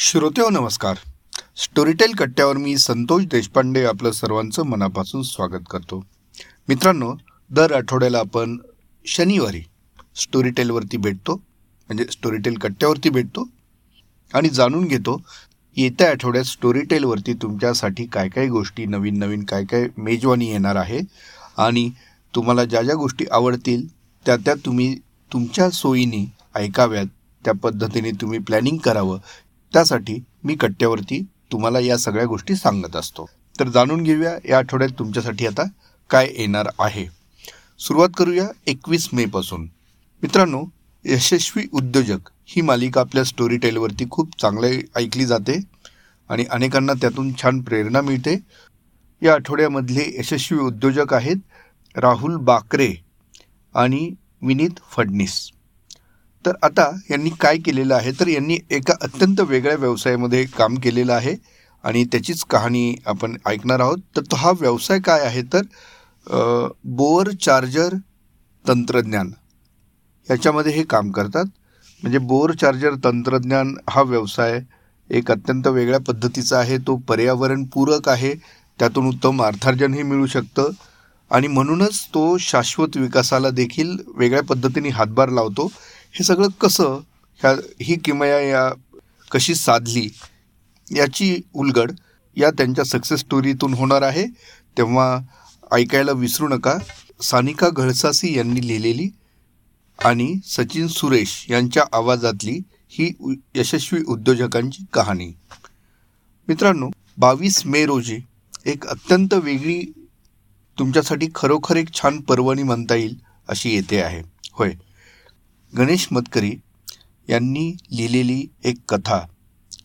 श्रोतेव हो, नमस्कार. स्टोरीटेल कट्ट्यावर मी संतोष देशपांडे आपलं सर्वांचं मनापासून स्वागत करतो. मित्रांनो दर आठवड्याला आपण शनिवारी स्टोरीटेलवरती भेटतो म्हणजे स्टोरीटेल कट्ट्यावरती भेटतो आणि जाणून घेतो येत्या आठवड्यात स्टोरीटेलवरती तुमच्यासाठी काय काय गोष्टी नवीन नवीन काय काय मेजवानी येणार आहे आणि तुम्हाला ज्या ज्या गोष्टी आवडतील त्या त्या तुम्ही तुमच्या सोयीने ऐकाव्यात त्या पद्धतीने तुम्ही प्लॅनिंग करावं त्यासाठी मी कट्ट्यावरती तुम्हाला या सगळ्या गोष्टी सांगत असतो. तर जाणून घेऊया या आठवड्यात तुमच्यासाठी आता काय येणार आहे. सुरुवात करूया एकवीस मेपासून मित्रांनो यशस्वी उद्योजक ही मालिका आपल्या स्टोरी टेलवरती खूप चांगले ऐकली जाते आणि अनेकांना त्यातून छान प्रेरणा मिळते. या आठवड्यामधले यशस्वी उद्योजक आहेत राहुल बाकरे आणि विनीत फडणीस. तर आता यांनी काय केलेलं आहे? तर यांनी एका अत्यंत वेगळ्या व्यवसायामध्ये काम केलेलं आहे आणि त्याचीच कहाणी आपण ऐकणार आहोत. तर तो हा व्यवसाय काय आहे? तर बोअर चार्जर तंत्रज्ञान. याच्यामध्ये हे काम करतात. म्हणजे बोअर चार्जर तंत्रज्ञान हा व्यवसाय एक अत्यंत वेगळ्या पद्धतीचा आहे. तो पर्यावरणपूरक आहे. त्यातून उत्तम अर्थार्जनही मिळू शकतं. आणि म्हणूनच तो शाश्वत विकासाला देखील वेगळ्या पद्धतीने हातभार लावतो. हे सगळं कसं ह्या ही किमया या कशी साधली याची उलगड या त्यांच्या सक्सेस स्टोरीतून होणार आहे. तेव्हा ऐकायला विसरू नका. सानिका घळसासी यांनी लिहिलेली आणि सचिन सुरेश यांच्या आवाजातली ही उ- यशस्वी उद्योजकांची कहाणी. मित्रांनो बावीस मे रोजी एक अत्यंत वेगळी तुमच्यासाठी खरोखर एक छान पर्वणी म्हणता येईल अशी येते आहे. होय. गणेश मतकरी यांनी लिहिलेली एक कथा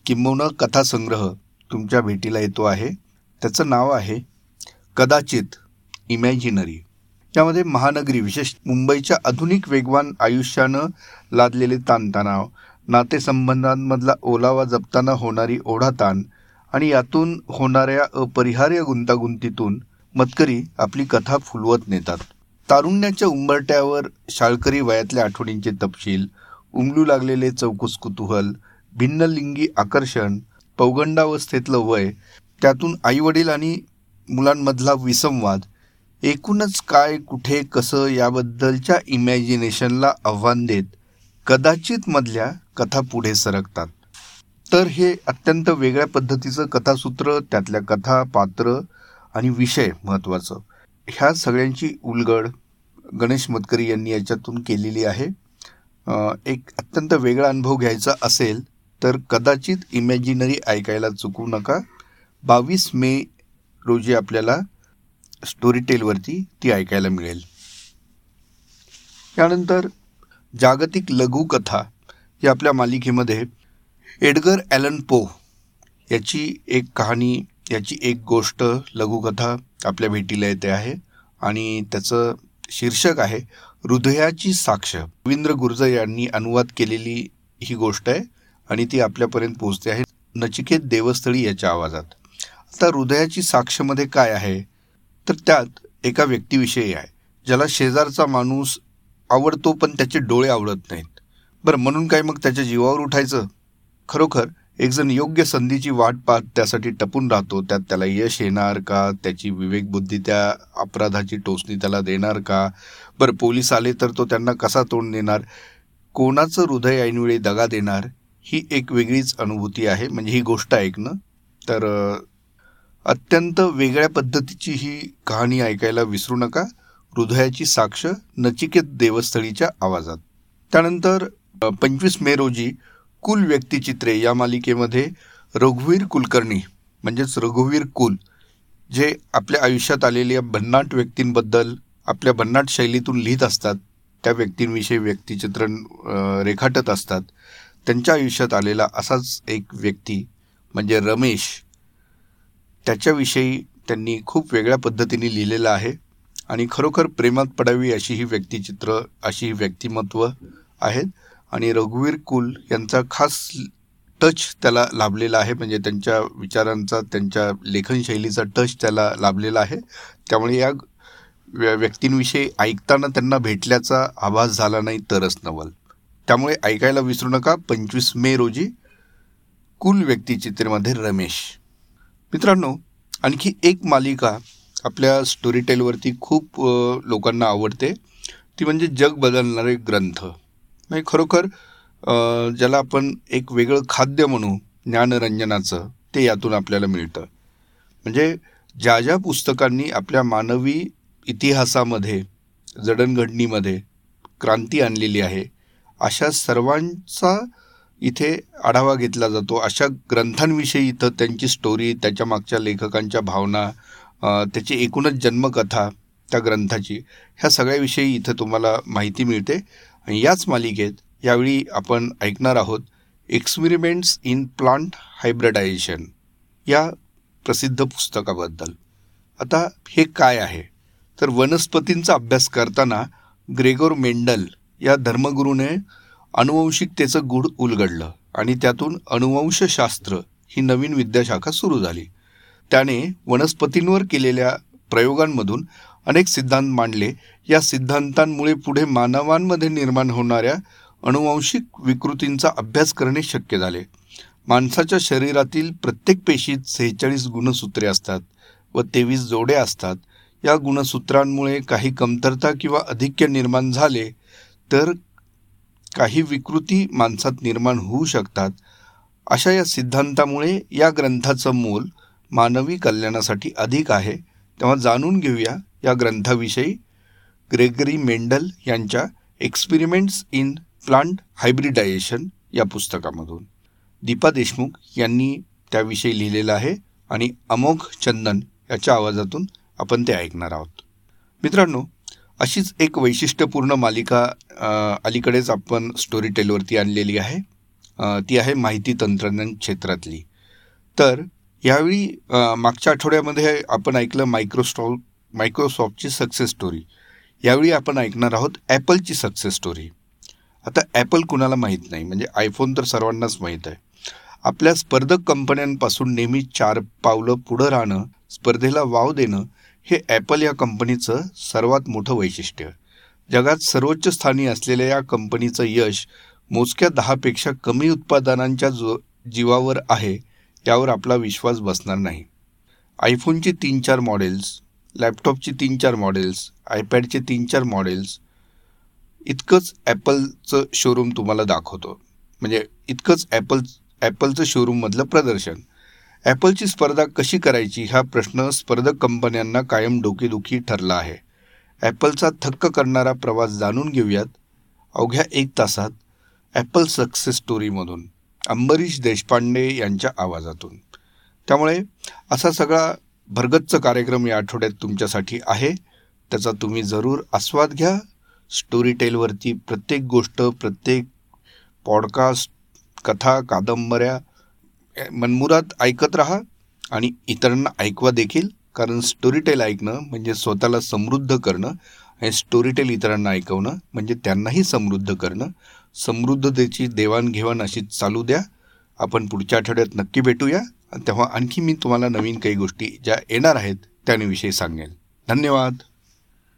किंबहुना कथासंग्रह तुमच्या भेटीला येतो आहे. त्याचं नाव आहे कदाचित इमॅजिनरी. यामध्ये महानगरी विशेष मुंबईच्या आधुनिक वेगवान आयुष्यानं लादलेले ताणतणाव नातेसंबंधांमधला ओलावा जपताना होणारी ओढाताण आणि यातून होणाऱ्या अपरिहार्य गुंतागुंतीतून मतकरी आपली कथा फुलवत नेतात. तारुण्याच्या उंबरट्यावर शाळकरी वयातल्या आठवणींचे तपशील उमलू लागलेले चौकस कुतूहल भिन्नलिंगी आकर्षण पौगंडावस्थेतलं वय त्यातून आईवडील आणि मुलांमधला विसंवाद एकूणच काय कुठे कसं याबद्दलच्या इमॅजिनेशनला आव्हान देत कदाचित मधल्या कथा पुढे सरकतात. तर हे अत्यंत वेगळ्या पद्धतीचं कथासूत्र त्यातल्या कथा पात्र आणि विषय महत्त्वाचं. ह्या सगळ्यांची उलगड गणेश मतकरी यांनी याच्यातून केलेली आहे. एक अत्यंत वेगळा अनुभव घ्यायचा असेल तर कदाचित इमॅजिनरी ऐकायला चुकू नका. बावीस मे रोजी आपल्याला स्टोरी टेलवरती ती ऐकायला मिळेल. त्यानंतर जागतिक लघुकथा या आपल्या मालिकेमध्ये एडगर ॲलन पो याची एक कहाणी याची एक गोष्ट लघुकथा आपल्या भेटीला येते आहे. आणि त्याचं शीर्षक आहे हृदयाची साक्ष. रवींद्र गुर्जर यांनी अनुवाद केलेली ही गोष्ट आहे आणि ती आपल्यापर्यंत पोहोचते आहे. नचिकेत देवस्थळी याच्या आवाजात. आता हृदयाची साक्षमध्ये काय आहे? तर त्यात एका व्यक्तीविषयी आहे ज्याला शेजारचा माणूस आवडतो पण त्याचे डोळे आवडत नाहीत. बरं म्हणून काय मग त्याच्या जीवावर उठायचं? खरोखर एकजण योग्य संधीची वाट पाहत त्यासाठी टपून राहतो. त्यात त्याला यश येणार का? त्याची विवेकबुद्धी त्या अपराधाची टोचणी त्याला देणार का? बरं पोलीस आले तर तो त्यांना कसा तोंड देणार? कोणाचं हृदय ऐनवेळी दगा देणार? ही एक वेगळीच अनुभूती आहे. म्हणजे ही गोष्ट ऐकणं तर अत्यंत वेगळ्या पद्धतीची ही कहाणी ऐकायला विसरू नका. हृदयाची साक्ष नचिकेत देवस्थळीच्या आवाजात. त्यानंतर पंचवीस मे रोजी कुल व्यक्तिचित्रे या मालिकेमध्ये रघुवीर कुलकर्णी म्हणजेच रघुवीर कुल जे आपल्या आयुष्यात आलेल्या भन्नाट व्यक्तींबद्दल आपल्या भन्नाट शैलीतून लिहित असतात त्या व्यक्तींविषयी व्यक्तिचित्रण रेखाटत असतात. त्यांच्या आयुष्यात आलेला असाच एक व्यक्ती म्हणजे रमेश. त्याच्याविषयी त्यांनी खूप वेगळ्या पद्धतीने लिहिलेलं आहे आणि खरोखर प्रेमात पडावी अशी ही व्यक्तिचित्र अशी ही व्यक्तिमत्व आहेत. आणि रघुवीर कुल यांचा खास टच त्याला लाभलेला आहे. म्हणजे त्यांच्या विचारांचा त्यांच्या लेखनशैलीचा टच त्याला लाभलेला आहे. त्यामुळे या व्य- व्यक्तींविषयी ऐकताना त्यांना भेटल्याचा आभास झाला नाही तरच नवल. त्यामुळे ऐकायला विसरू नका. पंचवीस मे रोजी कुल व्यक्तिचित्रेमध्ये रमेश. मित्रांनो आणखी एक मालिका आपल्या स्टोरी टेलवरती खूप लोकांना आवडते. ती म्हणजे जग बदलणारे ग्रंथ. म्हणजे खरोखर ज्याला आपण एक वेगळं खाद्य म्हणू ज्ञानरंजनाचं ते यातून आपल्याला मिळतं. म्हणजे ज्या ज्या पुस्तकांनी आपल्या मानवी इतिहासामध्ये जडणघडणीमध्ये क्रांती आणलेली आहे अशा सर्वांचा इथे आढावा घेतला जातो. अशा ग्रंथांविषयी इथं त्यांची स्टोरी त्याच्या मागच्या लेखकांच्या भावना त्याची एकूणच जन्मकथा त्या ग्रंथाची ह्या सगळ्याविषयी इथं तुम्हाला माहिती मिळते. आणि याच मालिकेत यावेळी आपण ऐकणार आहोत एक्सपेरिमेंट्स इन प्लांट हायब्रिडायझेशन या प्रसिद्ध पुस्तकाबद्दल. आता हे काय आहे? तर वनस्पतींचा अभ्यास करताना ग्रेगोर मेंडल या धर्मगुरूने अनुवंशिकतेचं गुढ उलगडलं आणि त्यातून अनुवंशशास्त्र ही नवीन विद्याशाखा सुरू झाली. त्याने वनस्पतींवर केलेल्या प्रयोगांमधून अनेक सिद्धांत मांडले. या सिद्धांतांमुळे पुढे मानवांमध्ये निर्माण होणाऱ्या अनुवांशिक विकृतींचा अभ्यास करणे शक्य झाले. माणसाच्या शरीरातील प्रत्येक पेशीत सेहेचाळीस गुणसूत्रे असतात व तेवीस जोड्या असतात. या गुणसूत्रांमुळे काही कमतरता किंवा अधिक्य निर्माण झाले तर काही विकृती माणसात निर्माण होऊ शकतात. अशा या सिद्धांतामुळे या ग्रंथाचं मोल मानवी कल्याणासाठी अधिक आहे. तेव्हा जाणून घेऊया या ग्रंथाविषयी ग्रेगरी मेंडल यांच्या एक्सपेरिमेंट्स इन प्लांट हायब्रिडायझेशन या पुस्तकामधून. दीपा देशमुख यांनी त्याविषयी लिहिलेलं आहे आणि अमोघ चंदन याच्या आवाजातून आपण ते ऐकणार आहोत. मित्रांनो अशीच एक वैशिष्ट्यपूर्ण मालिका अलीकडेच आपण स्टोरी टेलवरती आणलेली आहे. ती आहे माहिती तंत्रज्ञान क्षेत्रातली. तर यावेळी मागच्या आठवड्यामध्ये आपण ऐकलं मायक्रोस्टॉल मायक्रोसॉफ्टची सक्सेस स्टोरी यावेळी आपण ऐकणार आहोत ॲपलची सक्सेस स्टोरी आता ॲपल कुणाला माहीत नाही? म्हणजे आयफोन तर सर्वांनाच माहीत आहे. आपल्या स्पर्धक कंपन्यांपासून नेहमी चार पावलं पुढं राहणं स्पर्धेला वाव देणं हे ॲपल या कंपनीचं सर्वात मोठं वैशिष्ट्य जगात सर्वोच्च स्थानी असलेल्या या कंपनीचं यश मोजक्या दहापेक्षा कमी उत्पादनांच्या जो जीवावर आहे यावर आपला विश्वास बसणार नाही. आयफोनची तीन चार मॉडेल्स लॅपटॉपची तीन चार मॉडेल्स आयपॅडचे तीन चार मॉडेल्स इतकंच ॲपलचं शोरूम तुम्हाला दाखवतो. म्हणजे इतकंच ॲपल ॲपलचं शोरूममधलं प्रदर्शन. ॲपलची स्पर्धा कशी करायची? हा प्रश्न स्पर्धक कंपन्यांना कायम डोकेदुखी ठरला आहे. ॲपलचा थक्क करणारा प्रवास जाणून घेऊयात. अवघ्या एक तासात ॲपल सक्सेस स्टोरीमधून अंबरीश देशपांडे यांच्या आवाजातून. त्यामुळे असा सगळा भरगच्च कार्यक्रम या आठवड्यात तुमच्यासाठी आहे. त्याचा तुम्ही जरूर आस्वाद घ्या. स्टोरी टेलवरती प्रत्येक गोष्ट प्रत्येक पॉडकास्ट कथा कादंबऱ्या मनमुरात ऐकत राहा आणि इतरांना ऐकवा देखील. कारण स्टोरी टेल ऐकणं म्हणजे स्वतःला समृद्ध करणं आणि स्टोरी टेल इतरांना ऐकवणं म्हणजे त्यांनाही समृद्ध करणं. समृद्धतेची देवाणघेवाण अशी चालू द्या. आपण पुढच्या आठवड्यात नक्की भेटूया. तेव्हा आणखी मी तुम्हाला नवीन काही गोष्टी ज्या येणार आहेत त्याविषयी सांगेन धन्यवाद.